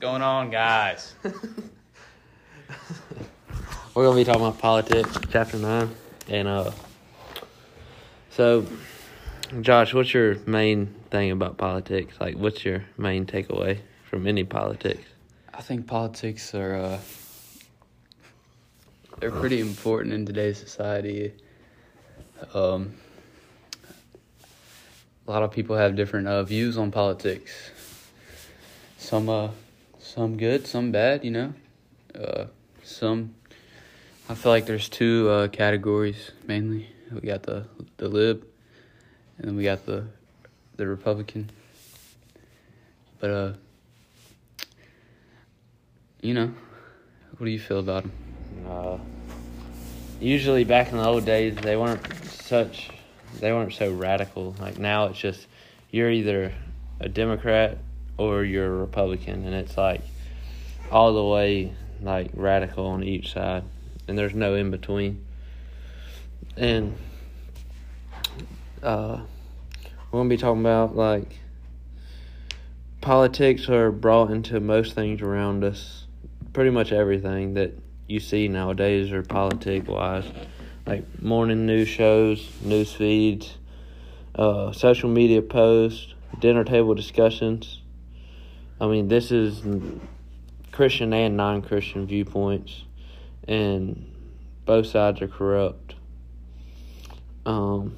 going on, guys? We're gonna be talking about politics, chapter nine, and uh, so, Josh, what's your main thing about politics? Like, what's your main takeaway from any politics? I think politics are uh, they're pretty important in today's society. Um, a lot of people have different uh, views on politics. Some uh, some good, some bad. You know, uh, some. I feel like there's two uh, categories mainly. We got the the lib, and then we got the the Republican. But uh, you know, what do you feel about them? Uh, usually, back in the old days, they weren't such. They weren't so radical. Like now, it's just you're either a Democrat or you're a Republican, and it's like all the way like radical on each side, and there's no in between. And uh, we're gonna be talking about like politics are brought into most things around us. Pretty much everything that you see nowadays are politic wise, like morning news shows, news feeds, uh, social media posts, dinner table discussions. I mean, this is Christian and non Christian viewpoints, and both sides are corrupt. Um,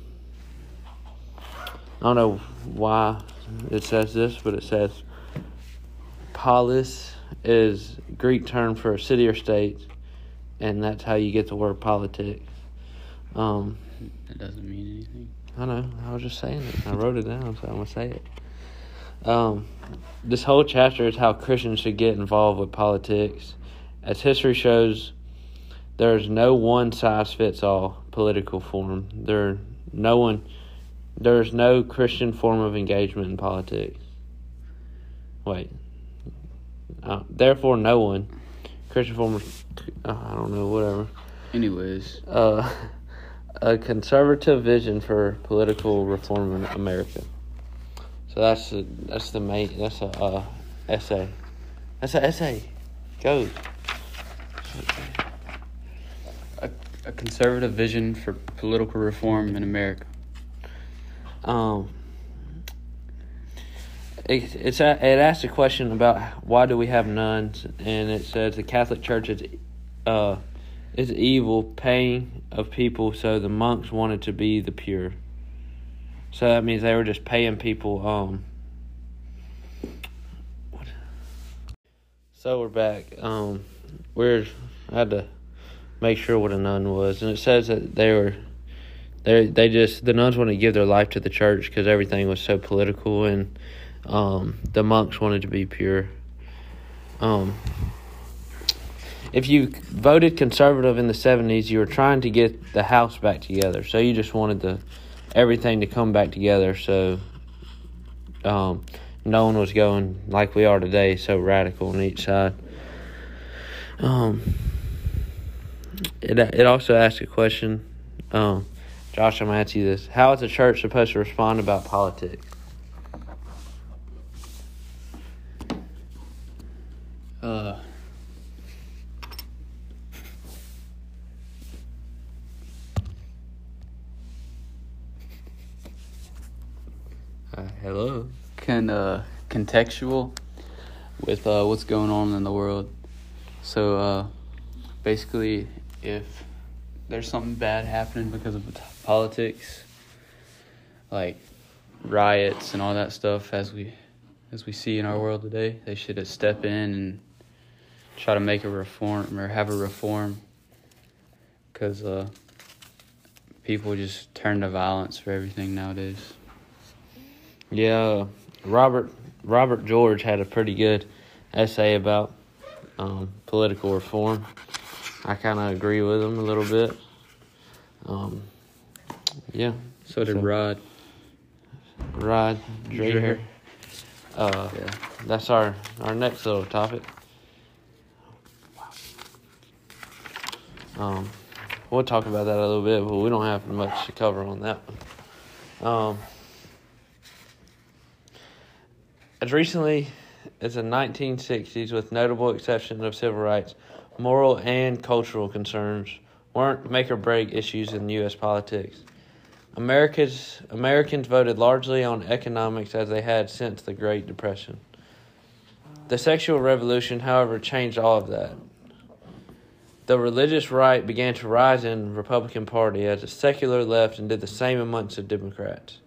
I don't know why it says this, but it says polis is Greek term for city or state, and that's how you get the word politics. Um, That doesn't mean anything. I know. I was just saying it. I wrote it down, so I'm gonna say it. Um, this whole chapter is how Christians should get involved with politics. As history shows, there is no one size fits all political form. There, no one, there is no Christian form of engagement in politics. Wait. Uh, therefore, no one Christian form of, uh, I don't know, whatever Anyways, uh, a conservative vision for political reform in America. So that's the, that's the main that's a uh, essay. That's an essay. Go. a, a conservative vision for political reform in America. Um. It, it's a, it asks a question about why do we have nuns, and it says the Catholic Church is, uh, is evil, paying of people, so the monks wanted to be the pure. So that means they were just paying people. Um. So we're back. Um, we're I had to make sure what a nun was, and it says that they were. They they just the nuns wanted to give their life to the church because everything was so political, and um, the monks wanted to be pure. Um, if you voted conservative in the seventies, you were trying to get the house back together. So you just wanted the everything to come back together. So um, no one was going like we are today, so radical on each side. Um, it it also asks a question. Um, Josh, I'm gonna ask you this: How is the church supposed to respond about politics? Uh, Uh, hello. can uh, contextual with uh, what's going on in the world. So uh, basically, if there's something bad happening because of politics, like riots and all that stuff, as we as we see in our world today, they should step in and try to make a reform or have a reform. Because uh, people just turn to violence for everything nowadays. Yeah, Robert Robert George had a pretty good essay about um, political reform. I kind of agree with him a little bit. Um, yeah, So did So- Rod. Rod Dreher. Dreher. Uh, Yeah. that's our our next little topic. Um, we'll talk about that a little bit, but we don't have much to cover on that one. Um, as recently as the 1960s, with notable exception of civil rights, moral and cultural concerns weren't make or break issues in U.S. politics. America's Americans voted largely on economics as they had since the Great Depression. The sexual revolution, however, changed all of that. The religious right began to rise in the Republican Party as the secular left and did the same amongst the Democrats.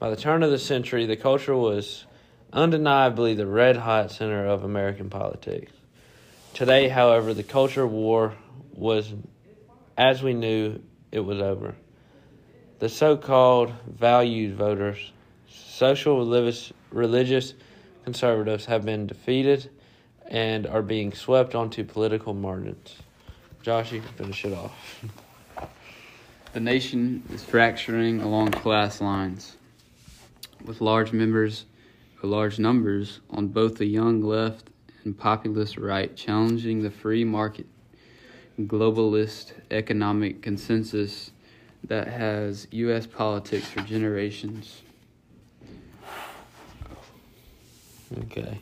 By the turn of the century, the culture was undeniably the red hot center of American politics. Today, however, the culture war was, as we knew, it was over. The so called valued voters, social religious, religious conservatives, have been defeated and are being swept onto political margins. Josh, you can finish it off. The nation is fracturing along class lines, with large members large numbers on both the young left and populist right challenging the free market globalist economic consensus that has U.S. politics for generations. Okay.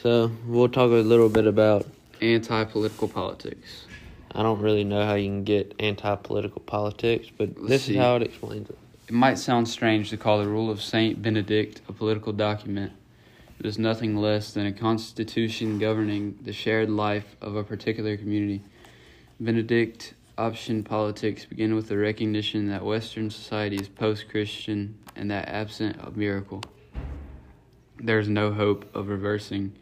So we'll talk a little bit about Anti political politics. I don't really know how you can get anti political politics, but Let's this see. is how it explains it. It might sound strange to call the Rule of Saint Benedict a political document. It is nothing less than a constitution governing the shared life of a particular community. Benedict option politics begin with the recognition that Western society is post Christian and that absent a miracle, there is no hope of reversing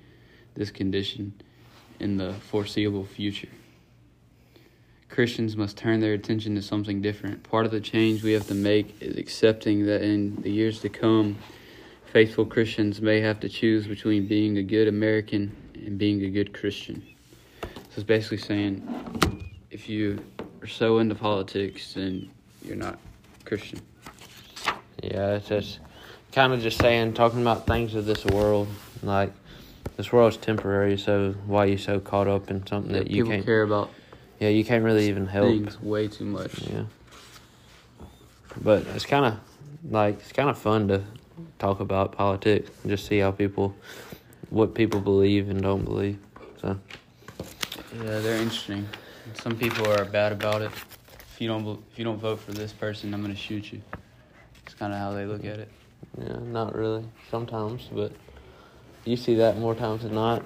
this condition in the foreseeable future. Christians must turn their attention to something different. Part of the change we have to make is accepting that in the years to come, faithful Christians may have to choose between being a good American and being a good Christian. So it's basically saying if you are so into politics, then you're not Christian. Yeah, it's just kind of just saying, talking about things of this world. Like, this world's temporary, so why are you so caught up in something that you People can't. care about Yeah, you can't really even help. things way too much. Yeah. But it's kind of like it's kind of fun to talk about politics and just see how people, what people believe and don't believe. So Yeah, they're interesting. Some people are bad about it. If you don't, if you don't vote for this person, I'm gonna shoot you. It's kind of how they look at it. yeah, not really sometimes, but you see that more times than not.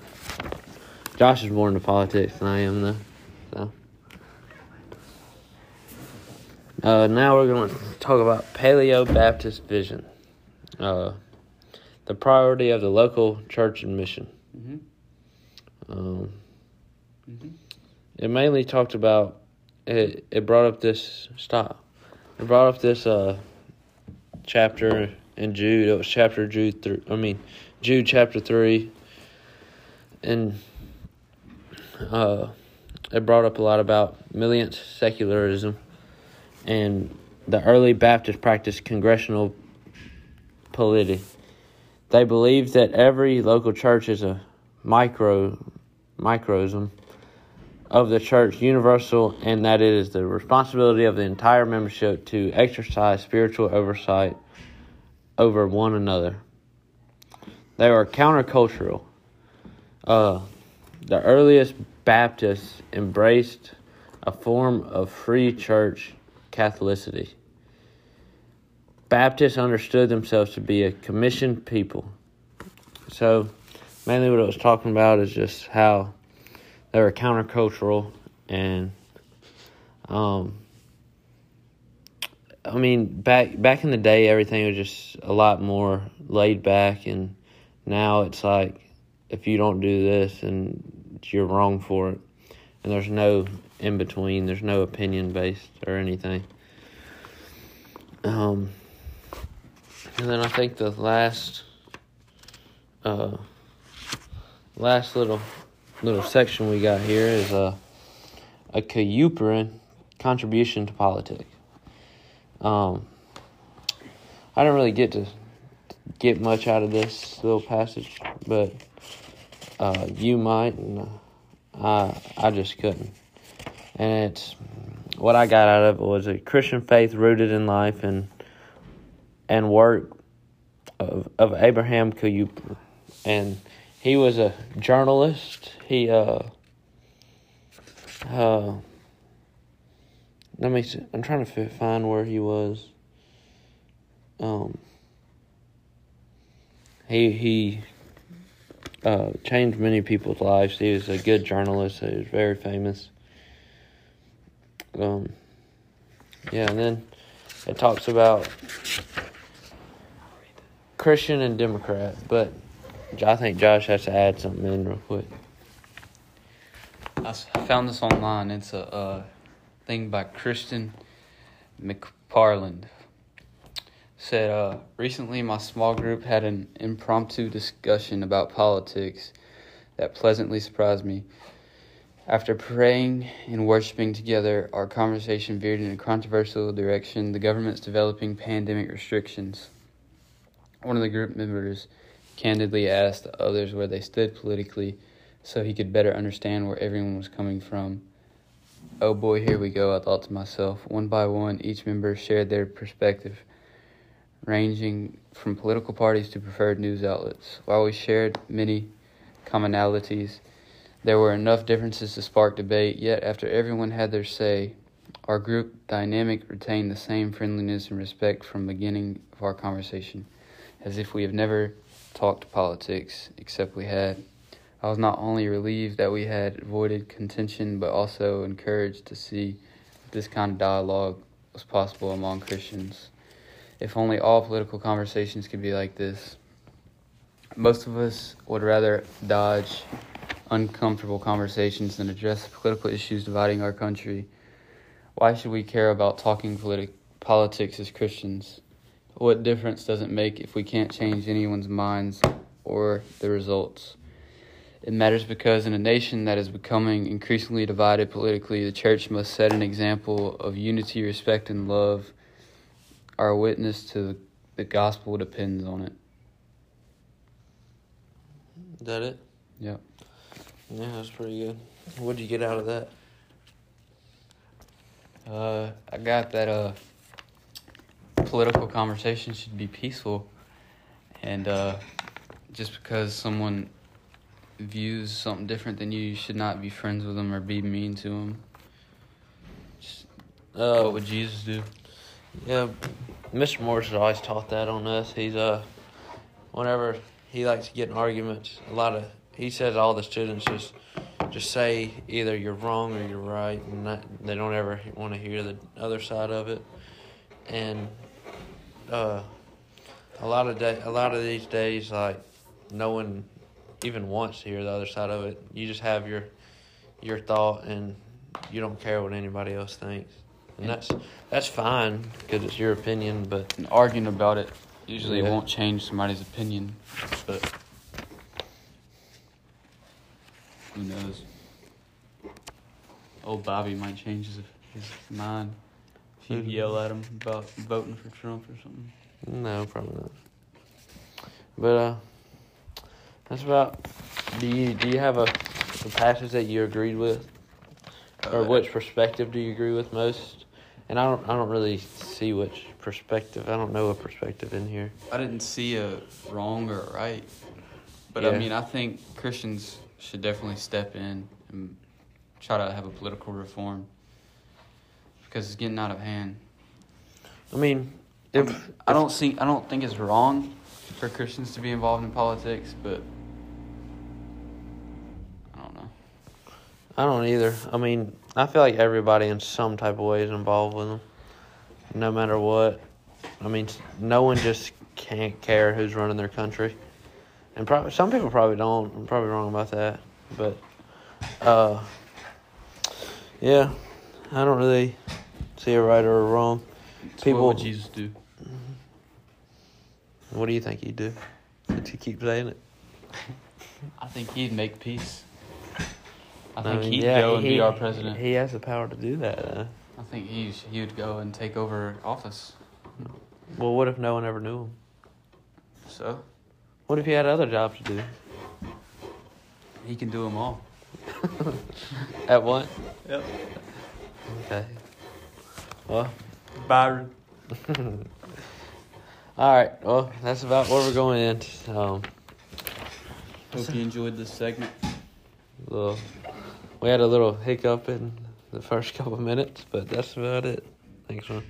Josh is more into politics than I am, though. So uh, now we're going to talk about Paleo Baptist vision, uh, the priority of the local church and mission. Mm-hmm. Um, Mm-hmm. it mainly talked about it. It brought up this stop. It brought up this uh chapter in Jude. It was chapter Jude three. I mean Jude chapter three, and uh, it brought up a lot about militant secularism, and the early Baptist practiced congregational polity. They believed that every local church is a micro microsm of the church universal and that it is the responsibility of the entire membership to exercise spiritual oversight over one another. They were countercultural. Uh, the earliest Baptists embraced a form of free church Catholicity. Baptists understood themselves to be a commissioned people. So, mainly what it was talking about is just how they were countercultural and um I mean back back in the day everything was just a lot more laid back and now it's like if you don't do this and you're wrong for it and there's no in between there's no opinion based or anything um and then I think the last uh last little little section we got here is a a Kuyperian contribution to politics. Um, I don't really get to get much out of this little passage, but uh, you might, and I I just couldn't. And it's what I got out of it was a Christian faith rooted in life and and work of of Abraham Kuyper, and he was a journalist. He uh uh let me see. I'm trying to find where he was. Um he he uh changed many people's lives. He was a good journalist. He was very famous. Um yeah, and then it talks about Christian and Democrat, but I think Josh has to add something in real quick. I found this online. It's a uh, thing by Christian McParland. Said, uh, recently my small group had an impromptu discussion about politics that pleasantly surprised me. After praying and worshiping together, our conversation veered in a controversial direction the government's developing pandemic restrictions. One of the group members candidly asked the others where they stood politically so he could better understand where everyone was coming from. Oh boy, here we go, I thought to myself. One by one, each member shared their perspective, ranging from political parties to preferred news outlets. While we shared many commonalities, there were enough differences to spark debate, yet, after everyone had their say, our group dynamic retained the same friendliness and respect from the beginning of our conversation, as if we have never talked politics, except we had. I was not only relieved that we had avoided contention, but also encouraged to see that this kind of dialogue was possible among Christians. If only all political conversations could be like this. Most of us would rather dodge uncomfortable conversations and address political issues dividing our country. Why should we care about talking politi- politics as Christians? What difference does it make if we can't change anyone's minds or the results? It matters because in a nation that is becoming increasingly divided politically, the church must set an example of unity, respect, and love. Our witness to the gospel depends on it. Is that it? Yep. Yeah, that's pretty good. What'd you get out of that? Uh, I got that uh, political conversation should be peaceful, and uh, just because someone views something different than you, you should not be friends with them or be mean to them. Just, Uh, what would Jesus do? Yeah, Mr. Morris has always taught that on us. He's uh, whenever he likes to get in arguments, a lot of he says all the students just just say either you're wrong or you're right, and they don't ever want to hear the other side of it. And uh, a lot of day, a lot of these days, like no one even wants to hear the other side of it. You just have your your thought, and you don't care what anybody else thinks, and that's that's fine because it's your opinion. But And arguing about it usually Yeah. won't change somebody's opinion, but who knows? Old Bobby might change his, his mind if you yell at him about voting for Trump or something. no, probably not. But uh, that's about. Do you do you have a, a passage that you agreed with, or Uh, which perspective do you agree with most? And I don't I don't really see which perspective. I don't know a perspective in here. I didn't see a wrong or a right, but Yeah. I mean, I think Christians should definitely step in and try to have a political reform because it's getting out of hand. I mean, if I don't see. I don't think it's wrong for Christians to be involved in politics, but I don't know. I don't either. I mean, I feel like everybody in some type of way is involved with them, no matter what. I mean, no one just can't care who's running their country, and probably some people probably don't. I'm probably wrong about that, but uh, yeah, I don't really see a right or a wrong. So People- what would Jesus do? What do you think he'd do? Did you keep saying it? I think he'd make peace. I I think mean, he'd yeah, go and he- be our president. He has the power to do that. Uh, I think he sh- he would go and take over office. well, what if no one ever knew him? So What if he had other jobs to do? he can do them all. At what? Yep. Okay. Well, Byron. all right. Well, that's about where we're going in. Um, Hope you enjoyed this segment. Little, we had a little hiccup in the first couple minutes, but that's about it. Thanks, man.